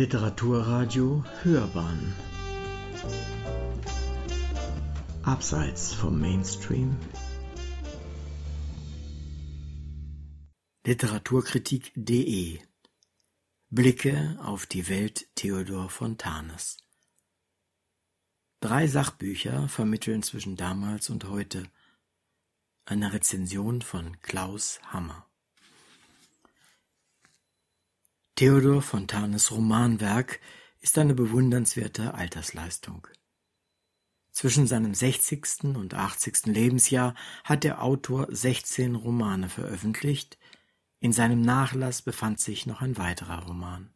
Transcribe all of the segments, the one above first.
Literaturradio Hörbahn. Abseits vom Mainstream. Literaturkritik.de Blicke auf die Welt Theodor Fontanes. Drei Sachbücher vermitteln zwischen damals und heute. Eine Rezension von Klaus Hammer Theodor Fontanes Romanwerk ist eine bewundernswerte Altersleistung. Zwischen seinem 60. und 80. Lebensjahr hat der Autor 16 Romane veröffentlicht, in seinem Nachlass befand sich noch ein weiterer Roman.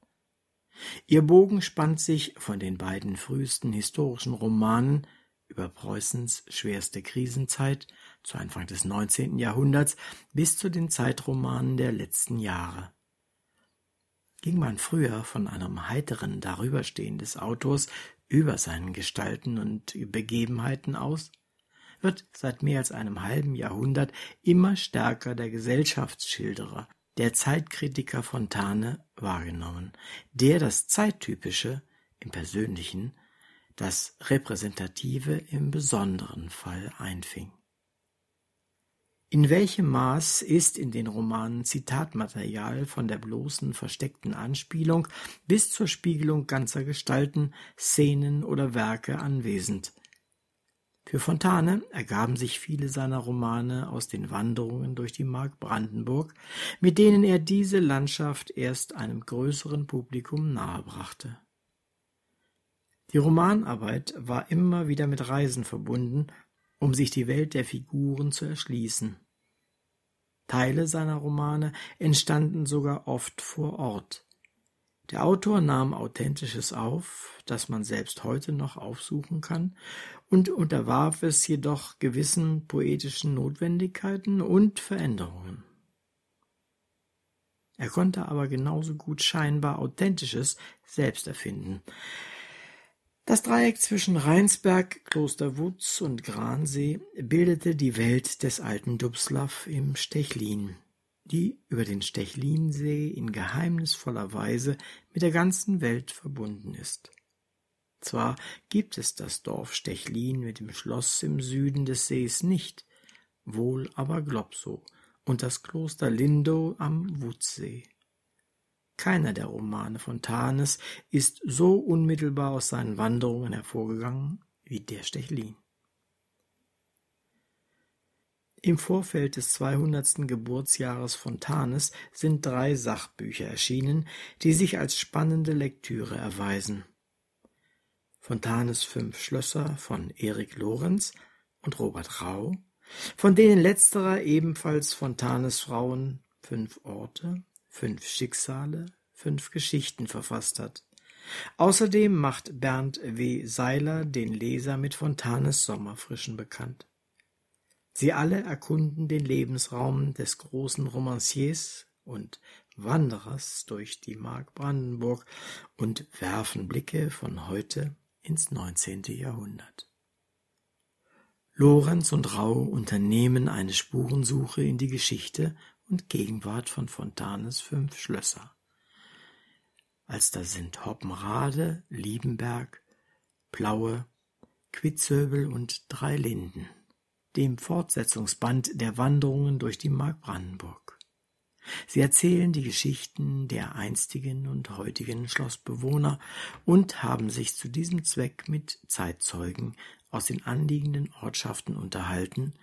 Ihr Bogen spannt sich von den beiden frühesten historischen Romanen über Preußens schwerste Krisenzeit zu Anfang des 19. Jahrhunderts bis zu den Zeitromanen der letzten Jahre. Ging man früher von einem heiteren Darüberstehen des Autors über seinen Gestalten und Begebenheiten aus, wird seit mehr als einem halben Jahrhundert immer stärker der Gesellschaftsschilderer, der Zeitkritiker Fontane wahrgenommen, der das Zeittypische im Persönlichen, das Repräsentative im besonderen Fall einfing. In welchem Maß ist in den Romanen Zitatmaterial von der bloßen versteckten Anspielung bis zur Spiegelung ganzer Gestalten, Szenen oder Werke anwesend? Für Fontane ergaben sich viele seiner Romane aus den Wanderungen durch die Mark Brandenburg, mit denen er diese Landschaft erst einem größeren Publikum nahebrachte. Die Romanarbeit war immer wieder mit Reisen verbunden, um sich die Welt der Figuren zu erschließen. Teile seiner Romane entstanden sogar oft vor Ort. Der Autor nahm Authentisches auf, das man selbst heute noch aufsuchen kann, und unterwarf es jedoch gewissen poetischen Notwendigkeiten und Veränderungen. Er konnte aber genauso gut scheinbar Authentisches selbst erfinden. Das Dreieck zwischen Rheinsberg, Kloster Wutz und Gransee bildete die Welt des alten Dubslav im Stechlin, die über den Stechlinsee in geheimnisvoller Weise mit der ganzen Welt verbunden ist. Zwar gibt es das Dorf Stechlin mit dem Schloss im Süden des Sees nicht, wohl aber Globsow und das Kloster Lindow am Wutzsee. Keiner der Romane Fontanes ist so unmittelbar aus seinen Wanderungen hervorgegangen wie der Stechlin. Im Vorfeld des 200. Geburtsjahres Fontanes sind drei Sachbücher erschienen, die sich als spannende Lektüre erweisen. Fontanes Fünf Schlösser von Erik Lorenz und Robert Rau, von denen letzterer ebenfalls Fontanes Frauen Fünf Orte fünf Schicksale, fünf Geschichten verfasst hat. Außerdem macht Bernd W. Seiler den Leser mit Fontanes Sommerfrischen bekannt. Sie alle erkunden den Lebensraum des großen Romanciers und Wanderers durch die Mark Brandenburg und werfen Blicke von heute ins 19. Jahrhundert. Lorenz und Rau unternehmen eine Spurensuche in die Geschichte und Gegenwart von Fontanes fünf Schlösser. Als da sind Hoppenrade, Liebenberg, Plaue, Quitzöbel und Dreilinden, dem Fortsetzungsband der Wanderungen durch die Mark Brandenburg. Sie erzählen die Geschichten der einstigen und heutigen Schlossbewohner und haben sich zu diesem Zweck mit Zeitzeugen aus den anliegenden Ortschaften unterhalten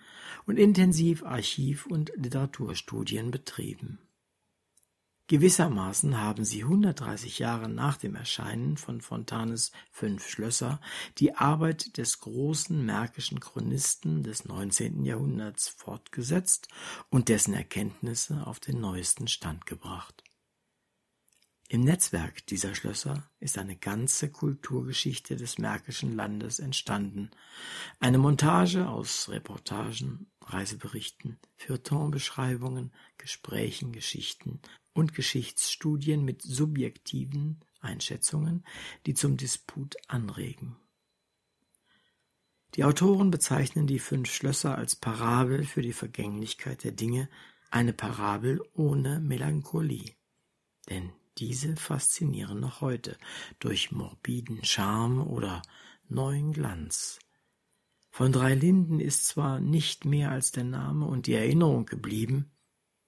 und intensiv Archiv- und Literaturstudien betrieben. Gewissermaßen haben sie 130 Jahre nach dem Erscheinen von Fontanes Fünf Schlösser die Arbeit des großen märkischen Chronisten des 19. Jahrhunderts fortgesetzt und dessen Erkenntnisse auf den neuesten Stand gebracht im Netzwerk dieser Schlösser ist eine ganze Kulturgeschichte des Märkischen Landes entstanden, eine Montage aus Reportagen, Reiseberichten, Feuilletonbeschreibungen, Gesprächen, Geschichten und Geschichtsstudien mit subjektiven Einschätzungen, die zum Disput anregen. Die Autoren bezeichnen die fünf Schlösser als Parabel für die Vergänglichkeit der Dinge, eine Parabel ohne Melancholie. Denn diese faszinieren noch heute durch morbiden Charme oder neuen Glanz. Von drei Linden ist zwar nicht mehr als der Name und die Erinnerung geblieben,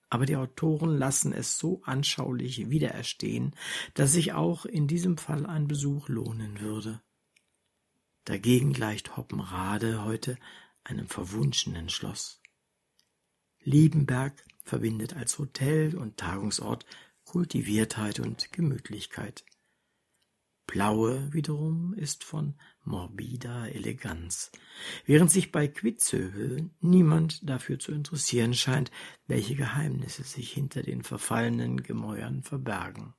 aber die Autoren lassen es so anschaulich wiedererstehen, dass sich auch in diesem Fall ein Besuch lohnen würde. Dagegen gleicht Hoppenrade heute einem verwunschenen Schloss. Liebenberg verbindet als Hotel und Tagungsort Kultiviertheit und Gemütlichkeit. Plaue wiederum ist von morbider Eleganz, während sich bei Quitzövel niemand dafür zu interessieren scheint, welche Geheimnisse sich hinter den verfallenen Gemäuern verbergen.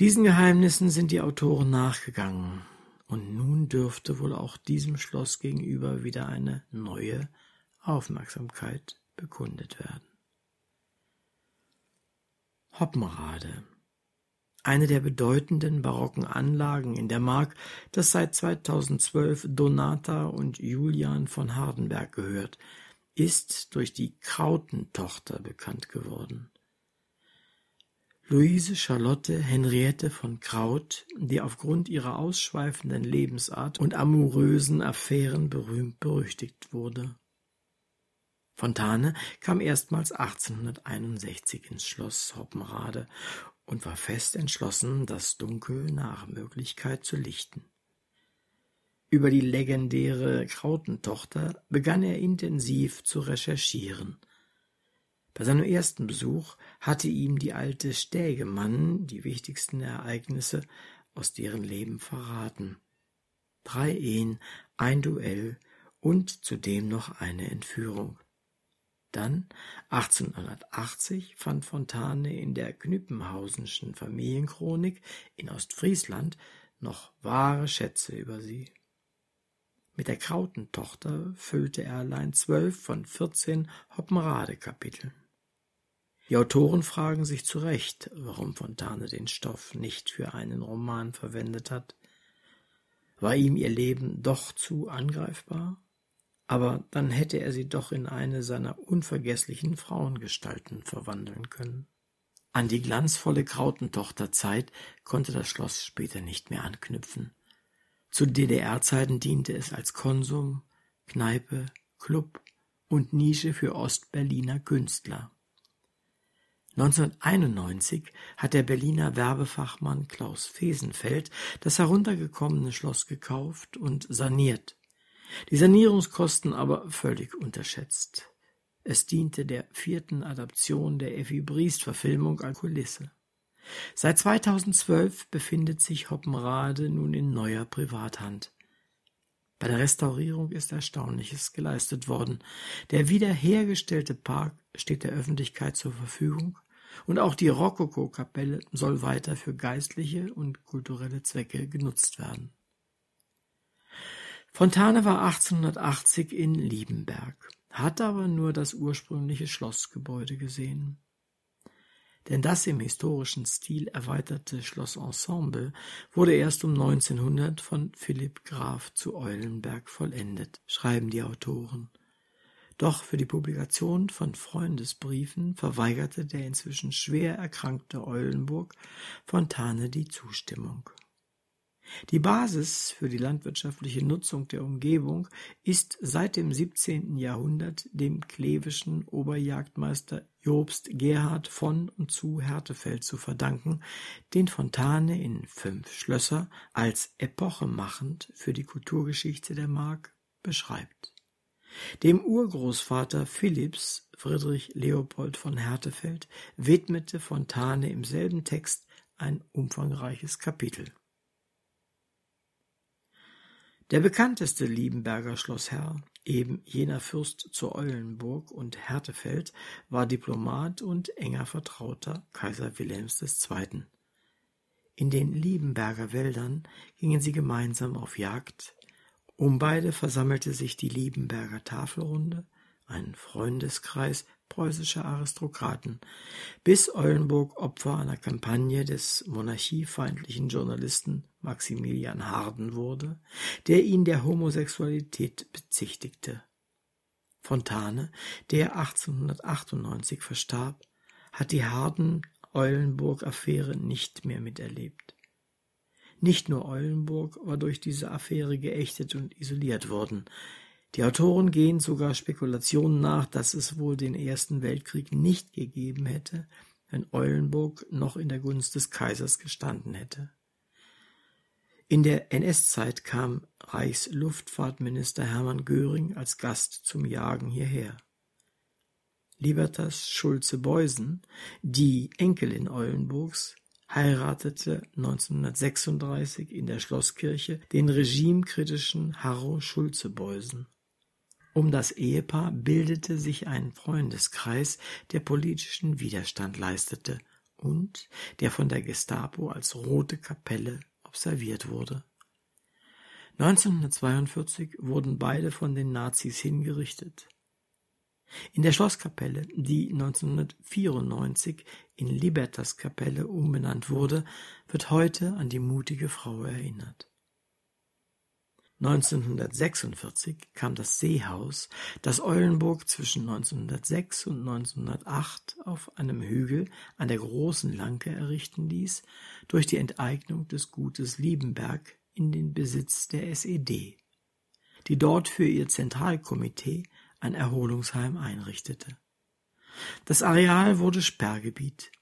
Diesen Geheimnissen sind die Autoren nachgegangen, und nun dürfte wohl auch diesem Schloss gegenüber wieder eine neue Aufmerksamkeit bekundet werden. Hoppenrade eine der bedeutenden barocken Anlagen in der Mark, das seit 2012 Donata und Julian von Hardenberg gehört, ist durch die Krautentochter bekannt geworden. Luise Charlotte Henriette von Kraut, die aufgrund ihrer ausschweifenden Lebensart und amourösen Affären berühmt berüchtigt wurde. Fontane kam erstmals 1861 ins Schloss Hoppenrade und war fest entschlossen, das Dunkel nach Möglichkeit zu lichten. Über die legendäre Krautentochter begann er intensiv zu recherchieren. Bei seinem ersten Besuch hatte ihm die alte Stägemann die wichtigsten Ereignisse aus deren Leben verraten. Drei Ehen, ein Duell und zudem noch eine Entführung. Dann 1880 fand Fontane in der Knüppenhausenschen Familienchronik in Ostfriesland noch wahre Schätze über sie. Mit der Krautentochter füllte er allein zwölf von vierzehn Hoppenrade-Kapiteln. Die Autoren fragen sich zu Recht, warum Fontane den Stoff nicht für einen Roman verwendet hat. War ihm ihr Leben doch zu angreifbar? Aber dann hätte er sie doch in eine seiner unvergesslichen Frauengestalten verwandeln können. An die glanzvolle Krautentochter-Zeit konnte das Schloss später nicht mehr anknüpfen. Zu DDR-Zeiten diente es als Konsum, Kneipe, Club und Nische für Ostberliner Künstler. 1991 hat der Berliner Werbefachmann Klaus Fesenfeld das heruntergekommene Schloss gekauft und saniert die Sanierungskosten aber völlig unterschätzt. Es diente der vierten Adaption der Effi Briest-Verfilmung als Kulisse. Seit 2012 befindet sich Hoppenrade nun in neuer Privathand. Bei der Restaurierung ist Erstaunliches geleistet worden. Der wiederhergestellte Park steht der Öffentlichkeit zur Verfügung und auch die Rokoko-Kapelle soll weiter für geistliche und kulturelle Zwecke genutzt werden. Fontane war 1880 in Liebenberg, hat aber nur das ursprüngliche Schlossgebäude gesehen. Denn das im historischen Stil erweiterte Schlossensemble wurde erst um 1900 von Philipp Graf zu Eulenberg vollendet, schreiben die Autoren. Doch für die Publikation von Freundesbriefen verweigerte der inzwischen schwer erkrankte Eulenburg Fontane die Zustimmung. Die Basis für die landwirtschaftliche Nutzung der Umgebung ist seit dem 17. Jahrhundert dem klevischen Oberjagdmeister Jobst Gerhard von und zu Hertefeld zu verdanken, den Fontane in Fünf Schlösser als epochemachend für die Kulturgeschichte der Mark beschreibt. Dem Urgroßvater Philipps, Friedrich Leopold von Hertefeld, widmete Fontane im selben Text ein umfangreiches Kapitel. Der bekannteste Liebenberger Schlossherr, eben jener Fürst zu Eulenburg und Hertefeld, war Diplomat und enger Vertrauter Kaiser Wilhelms II. In den Liebenberger Wäldern gingen sie gemeinsam auf Jagd. Um beide versammelte sich die Liebenberger Tafelrunde, ein Freundeskreis preußischer Aristokraten, bis Eulenburg Opfer einer Kampagne des monarchiefeindlichen Journalisten Maximilian Harden wurde, der ihn der Homosexualität bezichtigte. Fontane, der 1898 verstarb, hat die Harden Eulenburg-Affäre nicht mehr miterlebt. Nicht nur Eulenburg war durch diese Affäre geächtet und isoliert worden. Die Autoren gehen sogar Spekulationen nach, dass es wohl den Ersten Weltkrieg nicht gegeben hätte, wenn Eulenburg noch in der Gunst des Kaisers gestanden hätte. In der NS-Zeit kam Reichsluftfahrtminister Hermann Göring als Gast zum Jagen hierher. Libertas Schulze-Beusen, die Enkelin Eulenburgs, heiratete 1936 in der Schlosskirche den regimekritischen Harro Schulze-Beusen. Um das Ehepaar bildete sich ein Freundeskreis, der politischen Widerstand leistete und der von der Gestapo als Rote Kapelle observiert wurde. 1942 wurden beide von den Nazis hingerichtet. In der Schlosskapelle, die 1994 in Libertaskapelle umbenannt wurde, wird heute an die mutige Frau erinnert. 1946 kam das Seehaus, das Eulenburg zwischen 1906 und 1908 auf einem Hügel an der Großen Lanke errichten ließ, durch die Enteignung des Gutes Liebenberg in den Besitz der SED, die dort für ihr Zentralkomitee ein Erholungsheim einrichtete. Das Areal wurde Sperrgebiet,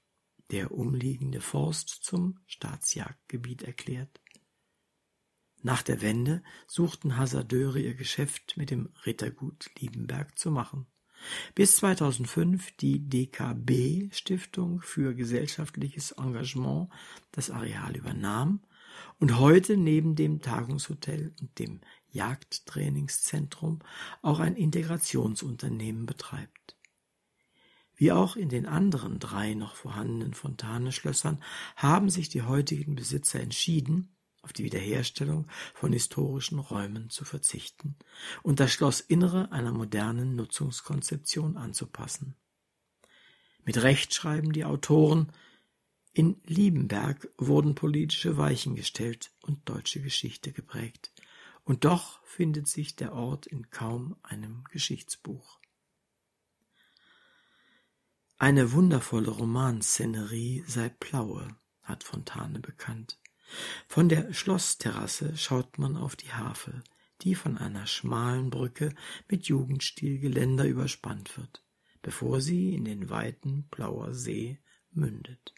der umliegende Forst zum Staatsjagdgebiet erklärt. Nach der Wende suchten Hasardeure ihr Geschäft mit dem Rittergut Liebenberg zu machen, bis 2005 die DKB Stiftung für gesellschaftliches Engagement das Areal übernahm und heute neben dem Tagungshotel und dem Jagdtrainingszentrum auch ein Integrationsunternehmen betreibt. Wie auch in den anderen drei noch vorhandenen Fontaneschlössern haben sich die heutigen Besitzer entschieden, auf die Wiederherstellung von historischen Räumen zu verzichten und das Schlossinnere einer modernen Nutzungskonzeption anzupassen. Mit Recht schreiben die Autoren, in Liebenberg wurden politische Weichen gestellt und deutsche Geschichte geprägt. Und doch findet sich der Ort in kaum einem Geschichtsbuch. Eine wundervolle Romanszenerie sei Plaue, hat Fontane bekannt. Von der Schlossterrasse schaut man auf die Havel, die von einer schmalen Brücke mit Jugendstilgeländer überspannt wird, bevor sie in den weiten Blauer See mündet.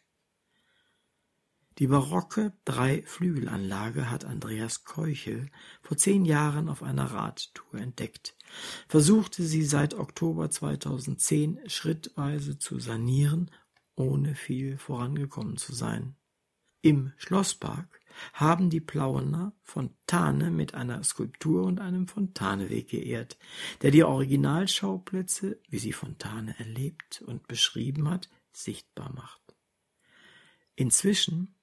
Die barocke Dreiflügelanlage hat Andreas Keuchel vor zehn Jahren auf einer Radtour entdeckt, versuchte sie seit Oktober 2010 schrittweise zu sanieren, ohne viel vorangekommen zu sein. Im Schlosspark haben die Plauener Fontane mit einer Skulptur und einem Fontaneweg geehrt, der die Originalschauplätze, wie sie Fontane erlebt und beschrieben hat, sichtbar macht. Inzwischen,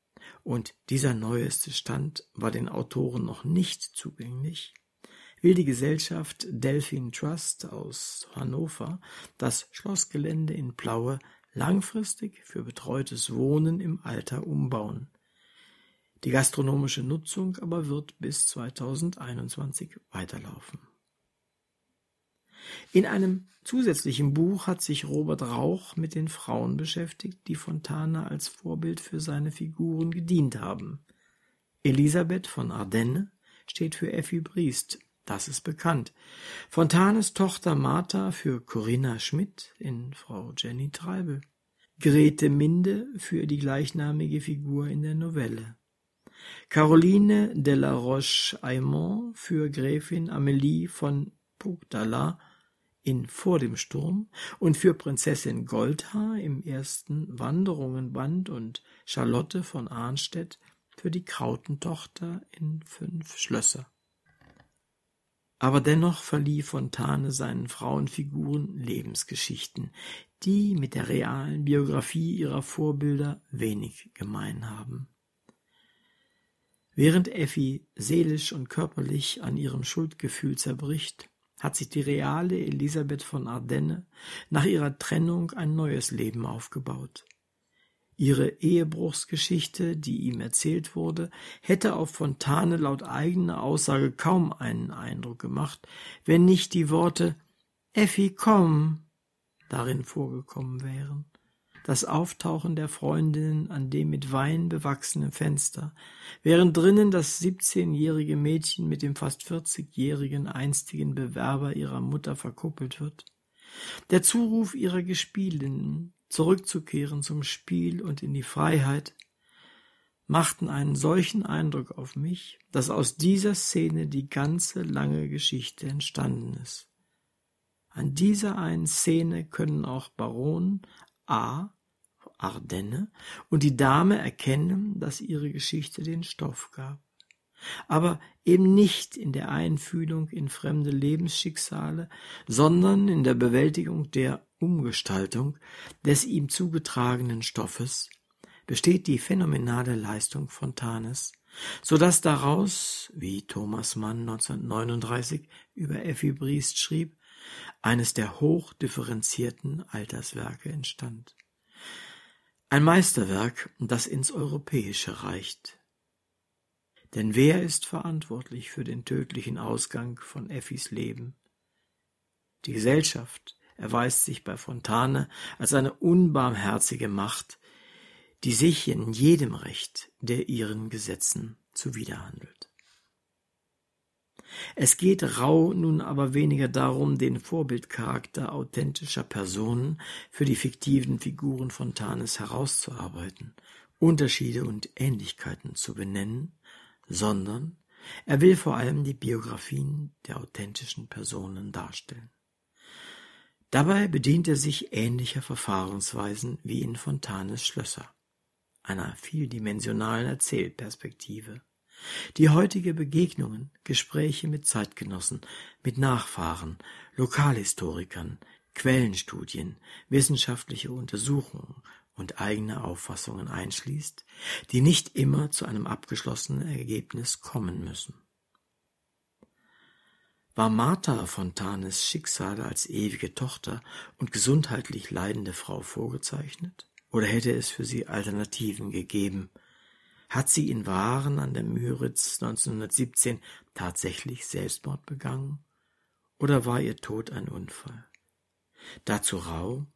und dieser neueste Stand war den Autoren noch nicht zugänglich, will die Gesellschaft Delphine Trust aus Hannover das Schlossgelände in Plaue langfristig für betreutes Wohnen im Alter umbauen. Die gastronomische Nutzung aber wird bis 2021 weiterlaufen. In einem zusätzlichen Buch hat sich Robert Rauch mit den Frauen beschäftigt, die Fontana als Vorbild für seine Figuren gedient haben. Elisabeth von Ardenne steht für Effi Briest, das ist bekannt. Fontanes Tochter Martha für Corinna Schmidt in Frau Jenny Treibel. Grete Minde für die gleichnamige Figur in der Novelle. Caroline de la Roche-Aymon für Gräfin Amelie von Pugdala in Vor dem Sturm und für Prinzessin Goldhaar im ersten Wanderungenband und Charlotte von Arnstedt für die Krautentochter in Fünf Schlösser. Aber dennoch verlieh Fontane seinen Frauenfiguren Lebensgeschichten, die mit der realen Biografie ihrer Vorbilder wenig gemein haben. Während Effi seelisch und körperlich an ihrem Schuldgefühl zerbricht, hat sich die reale Elisabeth von Ardenne nach ihrer Trennung ein neues Leben aufgebaut. Ihre Ehebruchsgeschichte, die ihm erzählt wurde, hätte auf Fontane laut eigener Aussage kaum einen Eindruck gemacht, wenn nicht die Worte Effi, komm darin vorgekommen wären. das Auftauchen der Freundinnen an dem mit Wein bewachsenen Fenster, während drinnen das siebzehnjährige Mädchen mit dem fast vierzigjährigen einstigen Bewerber ihrer Mutter verkuppelt wird, der Zuruf ihrer Gespielinnen, zurückzukehren zum Spiel und in die Freiheit, machten einen solchen Eindruck auf mich, dass aus dieser Szene die ganze lange Geschichte entstanden ist. An dieser einen Szene können auch Baron A. Ardenne und die Dame erkennen, dass ihre Geschichte den Stoff gab. Aber eben nicht in der Einfühlung in fremde Lebensschicksale, sondern in der Bewältigung der Umgestaltung des ihm zugetragenen Stoffes besteht die phänomenale Leistung Fontanes, so dass daraus, wie Thomas Mann 1939 über Effi Briest schrieb, eines der hochdifferenzierten Alterswerke entstand. Ein Meisterwerk, das ins Europäische reicht. Denn wer ist verantwortlich für den tödlichen Ausgang von Effis Leben? Die Gesellschaft erweist sich bei Fontane als eine unbarmherzige Macht, die sich in jedem Recht der ihren Gesetzen zuwiderhandelt. Es geht Rau nun aber weniger darum, den Vorbildcharakter authentischer Personen für die fiktiven Figuren Fontanes herauszuarbeiten, Unterschiede und Ähnlichkeiten zu benennen, sondern er will vor allem die Biografien der authentischen Personen darstellen. Dabei bedient er sich ähnlicher Verfahrensweisen wie in Fontanes Schlösser einer vieldimensionalen Erzählperspektive. Die heutige Begegnungen, Gespräche mit Zeitgenossen, mit Nachfahren, Lokalhistorikern, Quellenstudien, wissenschaftliche Untersuchungen und eigene Auffassungen einschließt, die nicht immer zu einem abgeschlossenen Ergebnis kommen müssen. War Martha Fontanes Schicksal als ewige Tochter und gesundheitlich leidende Frau vorgezeichnet? Oder hätte es für sie Alternativen gegeben? Hat sie in Waren an der Müritz 1917 tatsächlich Selbstmord begangen? Oder war ihr Tod ein Unfall? Dazu rau?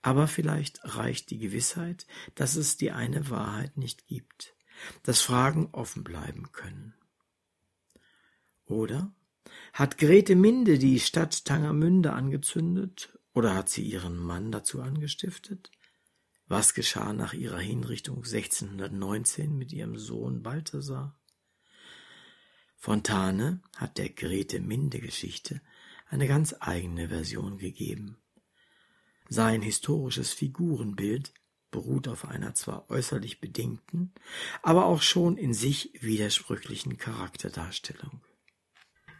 Aber vielleicht reicht die Gewissheit, dass es die eine Wahrheit nicht gibt, dass Fragen offen bleiben können. Oder hat Grete Minde die Stadt Tangermünde angezündet oder hat sie ihren Mann dazu angestiftet? Was geschah nach ihrer Hinrichtung 1619 mit ihrem Sohn Balthasar? Fontane hat der Grete-Minde-Geschichte eine ganz eigene Version gegeben. Sein historisches Figurenbild beruht auf einer zwar äußerlich bedingten, aber auch schon in sich widersprüchlichen Charakterdarstellung.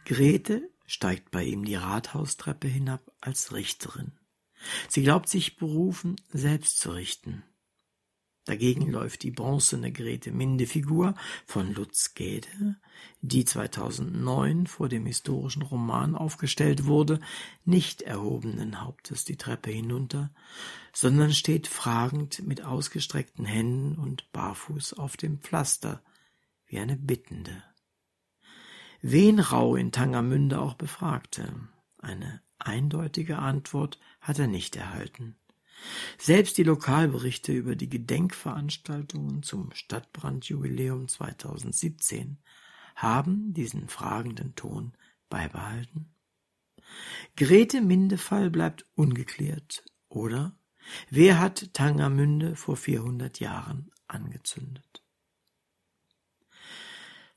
Grete steigt bei ihm die Rathaustreppe hinab als Richterin. Sie glaubt sich berufen, selbst zu richten. Dagegen läuft die bronzene Grete Minde-Figur von Lutz Gäde, die 2009 vor dem historischen Roman aufgestellt wurde, nicht erhobenen Hauptes die Treppe hinunter, sondern steht fragend mit ausgestreckten Händen und barfuß auf dem Pflaster, wie eine Bittende. Wen Rau in Tangermünde auch befragte, eine eindeutige Antwort hat er nicht erhalten. Selbst die Lokalberichte über die Gedenkveranstaltungen zum Stadtbrandjubiläum 2017 haben diesen fragenden Ton beibehalten. Grete Mindefall bleibt ungeklärt, oder? Wer hat Tangermünde vor 400 Jahren angezündet?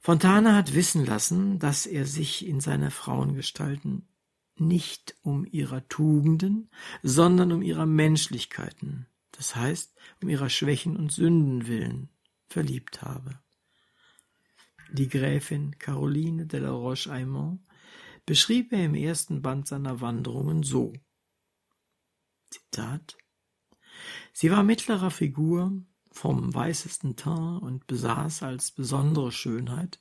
Fontana hat wissen lassen, dass er sich in seine Frauengestalten nicht um ihrer Tugenden, sondern um ihrer Menschlichkeiten, das heißt um ihrer Schwächen und Sünden willen, verliebt habe. Die Gräfin Caroline de la Roche-Aymon beschrieb er im ersten Band seiner Wanderungen so. Zitat Sie war mittlerer Figur, vom weißesten Teint und besaß als besondere Schönheit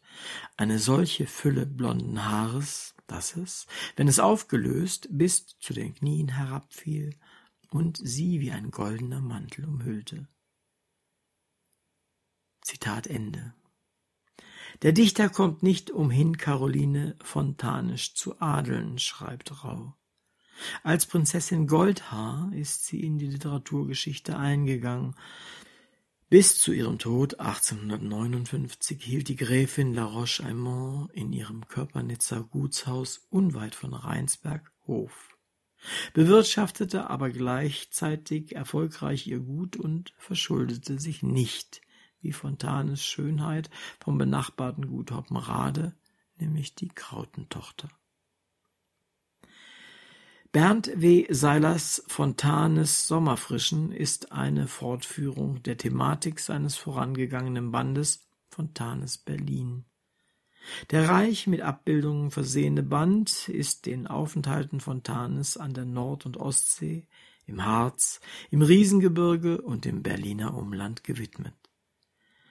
eine solche Fülle blonden Haares, dass es, wenn es aufgelöst, bis zu den Knien herabfiel und sie wie ein goldener Mantel umhüllte. Zitat Ende. Der Dichter kommt nicht umhin, Caroline Fontanisch zu adeln, schreibt Rau. Als Prinzessin Goldhaar ist sie in die Literaturgeschichte eingegangen. Bis zu ihrem Tod 1859 hielt die Gräfin La Roche-Aymon in ihrem Körpernitzer Gutshaus unweit von Rheinsberg Hof, bewirtschaftete aber gleichzeitig erfolgreich ihr Gut und verschuldete sich nicht, wie Fontanes Schönheit vom benachbarten Gut Hoppenrade, nämlich die Krautentochter. Bernd W. Seilers Fontanes Sommerfrischen ist eine Fortführung der Thematik seines vorangegangenen Bandes Fontanes Berlin. Der reich mit Abbildungen versehene Band ist den Aufenthalten Fontanes an der Nord- und Ostsee, im Harz, im Riesengebirge und im Berliner Umland gewidmet.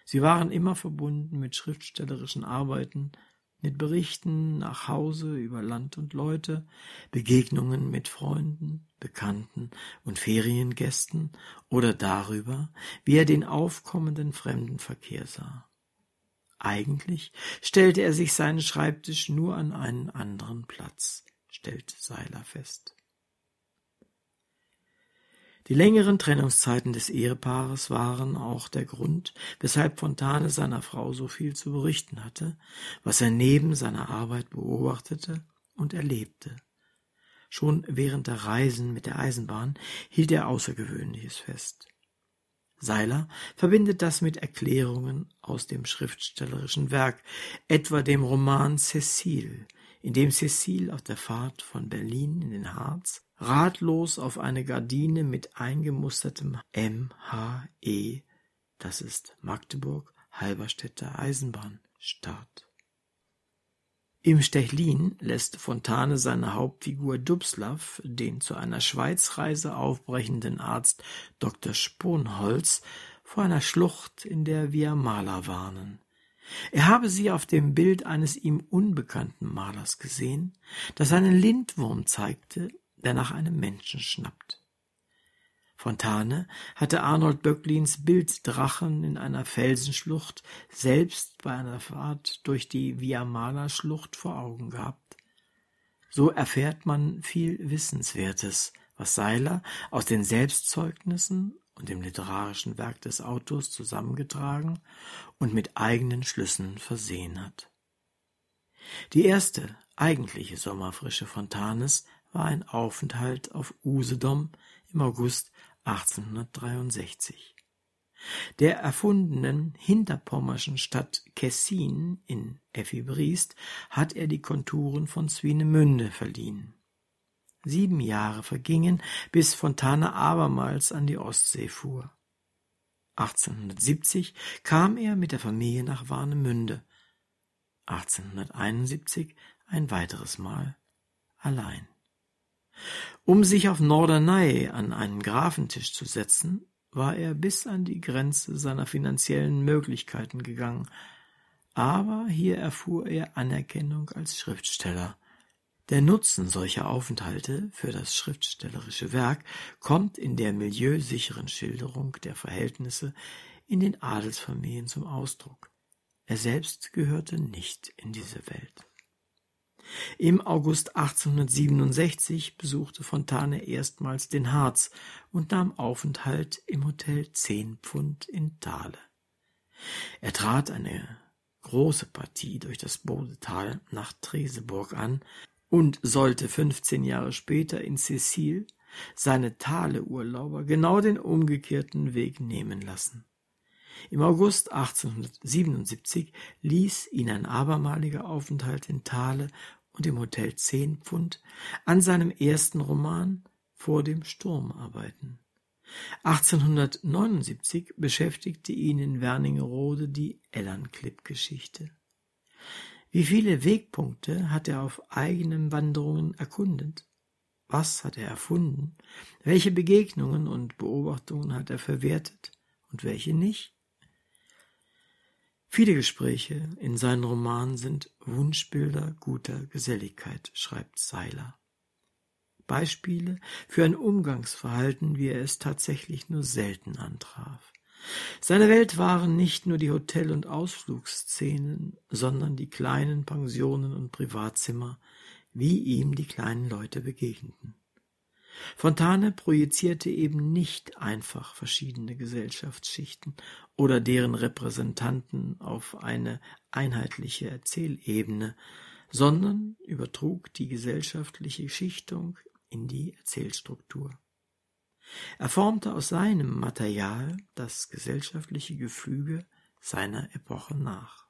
Sie waren immer verbunden mit schriftstellerischen Arbeiten, mit Berichten nach Hause über Land und Leute, Begegnungen mit Freunden, Bekannten und Feriengästen oder darüber, wie er den aufkommenden Fremdenverkehr sah. Eigentlich stellte er sich seinen Schreibtisch nur an einen anderen Platz, stellt Seiler fest. Die längeren Trennungszeiten des Ehepaares waren auch der Grund, weshalb Fontane seiner Frau so viel zu berichten hatte, was er neben seiner Arbeit beobachtete und erlebte. Schon während der Reisen mit der Eisenbahn hielt er Außergewöhnliches fest. Seiler verbindet das mit Erklärungen aus dem schriftstellerischen Werk, etwa dem Roman Cecile, in dem Cecile auf der Fahrt von Berlin in den Harz ratlos auf eine Gardine mit eingemustertem MHE, das ist Magdeburg Halberstädter Eisenbahn, starrt. Im Stechlin lässt Fontane seine Hauptfigur Dubslav, den zu einer Schweizreise aufbrechenden Arzt Dr. Sponholz, vor einer Schlucht in der Via Mala warnen. Er habe sie auf dem Bild eines ihm unbekannten Malers gesehen, das einen Lindwurm zeigte, der nach einem Menschen schnappt. Fontane hatte Arnold Böcklins Bild Drachen in einer Felsenschlucht selbst bei einer Fahrt durch die Via Mala Schlucht vor Augen gehabt. So erfährt man viel Wissenswertes, was Seiler aus den Selbstzeugnissen und dem literarischen Werk des Autors zusammengetragen und mit eigenen Schlüssen versehen hat. Die erste eigentliche Sommerfrische Fontanes war ein Aufenthalt auf Usedom im August 1863. Der erfundenen hinterpommerschen Stadt Kessin in Effi Briest hat er die Konturen von Swinemünde verliehen. Sieben Jahre vergingen, bis Fontana abermals an die Ostsee fuhr. 1870 kam er mit der Familie nach Warnemünde, 1871 ein weiteres Mal allein. Um sich auf Norderney an einen Grafentisch zu setzen, war er bis an die Grenze seiner finanziellen Möglichkeiten gegangen, aber hier erfuhr er Anerkennung als Schriftsteller. Der Nutzen solcher Aufenthalte für das schriftstellerische Werk kommt in der milieusicheren Schilderung der Verhältnisse in den Adelsfamilien zum Ausdruck. Er selbst gehörte nicht in diese Welt. Im August 1867 besuchte Fontane erstmals den Harz und nahm Aufenthalt im Hotel Zehn Pfund in Thale. Er trat eine große Partie durch das Bodetal nach Treseburg an und sollte 15 Jahre später in Cecil seine Thale-Urlauber genau den umgekehrten Weg nehmen lassen. Im August 1877 ließ ihn ein abermaliger Aufenthalt in Thale und im Hotel Zehn Pfund an seinem ersten Roman Vor dem Sturm arbeiten. 1879 beschäftigte ihn in Werningerode die Ellernklipp-Geschichte. Wie viele Wegpunkte hat er auf eigenen Wanderungen erkundet? Was hat er erfunden? Welche Begegnungen und Beobachtungen hat er verwertet und welche nicht? Viele Gespräche in seinen Romanen sind Wunschbilder guter Geselligkeit, schreibt Seiler. Beispiele für ein Umgangsverhalten, wie er es tatsächlich nur selten antraf. Seine Welt waren nicht nur die Hotel- und Ausflugsszenen, sondern die kleinen Pensionen und Privatzimmer, wie ihm die kleinen Leute begegneten. Fontane projizierte eben nicht einfach verschiedene Gesellschaftsschichten oder deren Repräsentanten auf eine einheitliche Erzählebene, sondern übertrug die gesellschaftliche Schichtung in die Erzählstruktur. Er formte aus seinem Material das gesellschaftliche Gefüge seiner Epoche nach.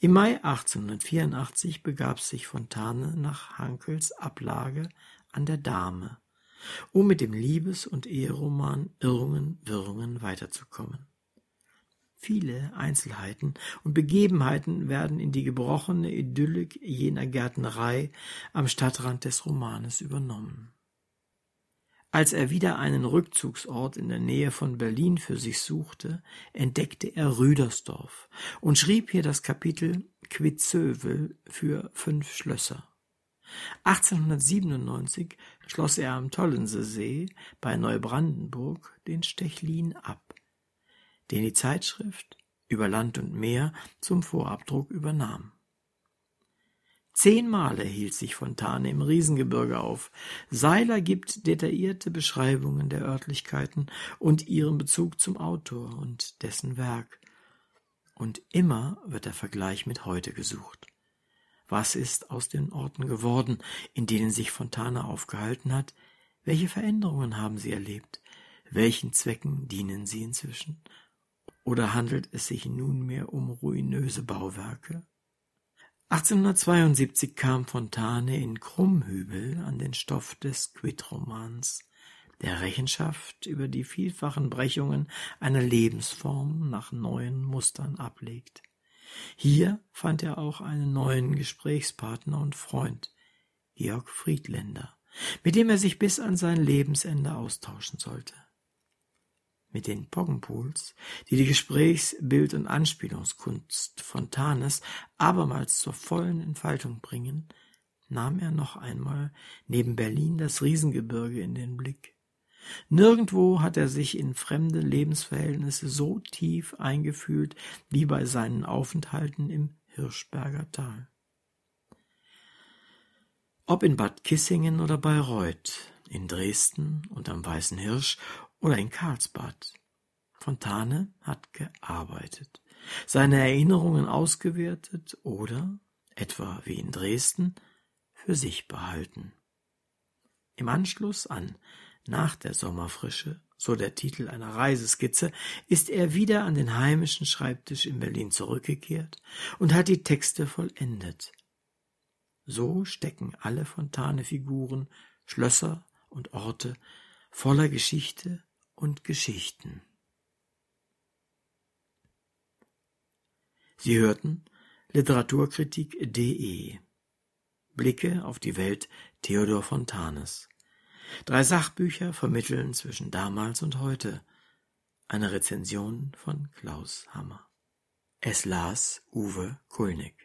Im Mai 1884 begab sich Fontane nach Hankels Ablage an der Dame, um mit dem Liebes- und Eheroman Irrungen, Wirrungen weiterzukommen. Viele Einzelheiten und Begebenheiten werden in die gebrochene Idyllik jener Gärtnerei am Stadtrand des Romanes übernommen. Als er wieder einen Rückzugsort in der Nähe von Berlin für sich suchte, entdeckte er Rüdersdorf und schrieb hier das Kapitel Quitzövel für fünf Schlösser. 1897 schloss er am Tollensesee bei Neubrandenburg den Stechlin ab, den die Zeitschrift über Land und Meer zum Vorabdruck übernahm. Zehnmal hielt sich Fontane im Riesengebirge auf. Seiler gibt detaillierte Beschreibungen der Örtlichkeiten und ihren Bezug zum Autor und dessen Werk. Und immer wird der Vergleich mit heute gesucht. Was ist aus den Orten geworden, in denen sich Fontane aufgehalten hat? Welche Veränderungen haben sie erlebt? Welchen Zwecken dienen sie inzwischen? Oder handelt es sich nunmehr um ruinöse Bauwerke? 1872 kam Fontane in Krummhübel an den Stoff des Quid-Romans, der Rechenschaft über die vielfachen Brechungen einer Lebensform nach neuen Mustern ablegt. Hier fand er auch einen neuen Gesprächspartner und Freund, Georg Friedländer, mit dem er sich bis an sein Lebensende austauschen sollte mit den Poggenpools, die die Gesprächs-, Bild- und Anspielungskunst Fontanes abermals zur vollen Entfaltung bringen, nahm er noch einmal neben Berlin das Riesengebirge in den Blick. Nirgendwo hat er sich in fremde Lebensverhältnisse so tief eingefühlt wie bei seinen Aufenthalten im Hirschberger Tal. Ob in Bad Kissingen oder Bayreuth, in Dresden und am Weißen Hirsch oder in Karlsbad. Fontane hat gearbeitet, seine Erinnerungen ausgewertet oder, etwa wie in Dresden, für sich behalten. Im Anschluss an Nach der Sommerfrische, so der Titel einer Reiseskizze, ist er wieder an den heimischen Schreibtisch in Berlin zurückgekehrt und hat die Texte vollendet. So stecken alle Fontane-Figuren, Schlösser und Orte voller Geschichte und Geschichten. Sie hörten Literaturkritik.de Blicke auf die Welt Theodor Fontanes. Drei Sachbücher vermitteln zwischen damals und heute. Eine Rezension von Klaus Hammer. Es las Uwe Kulnig.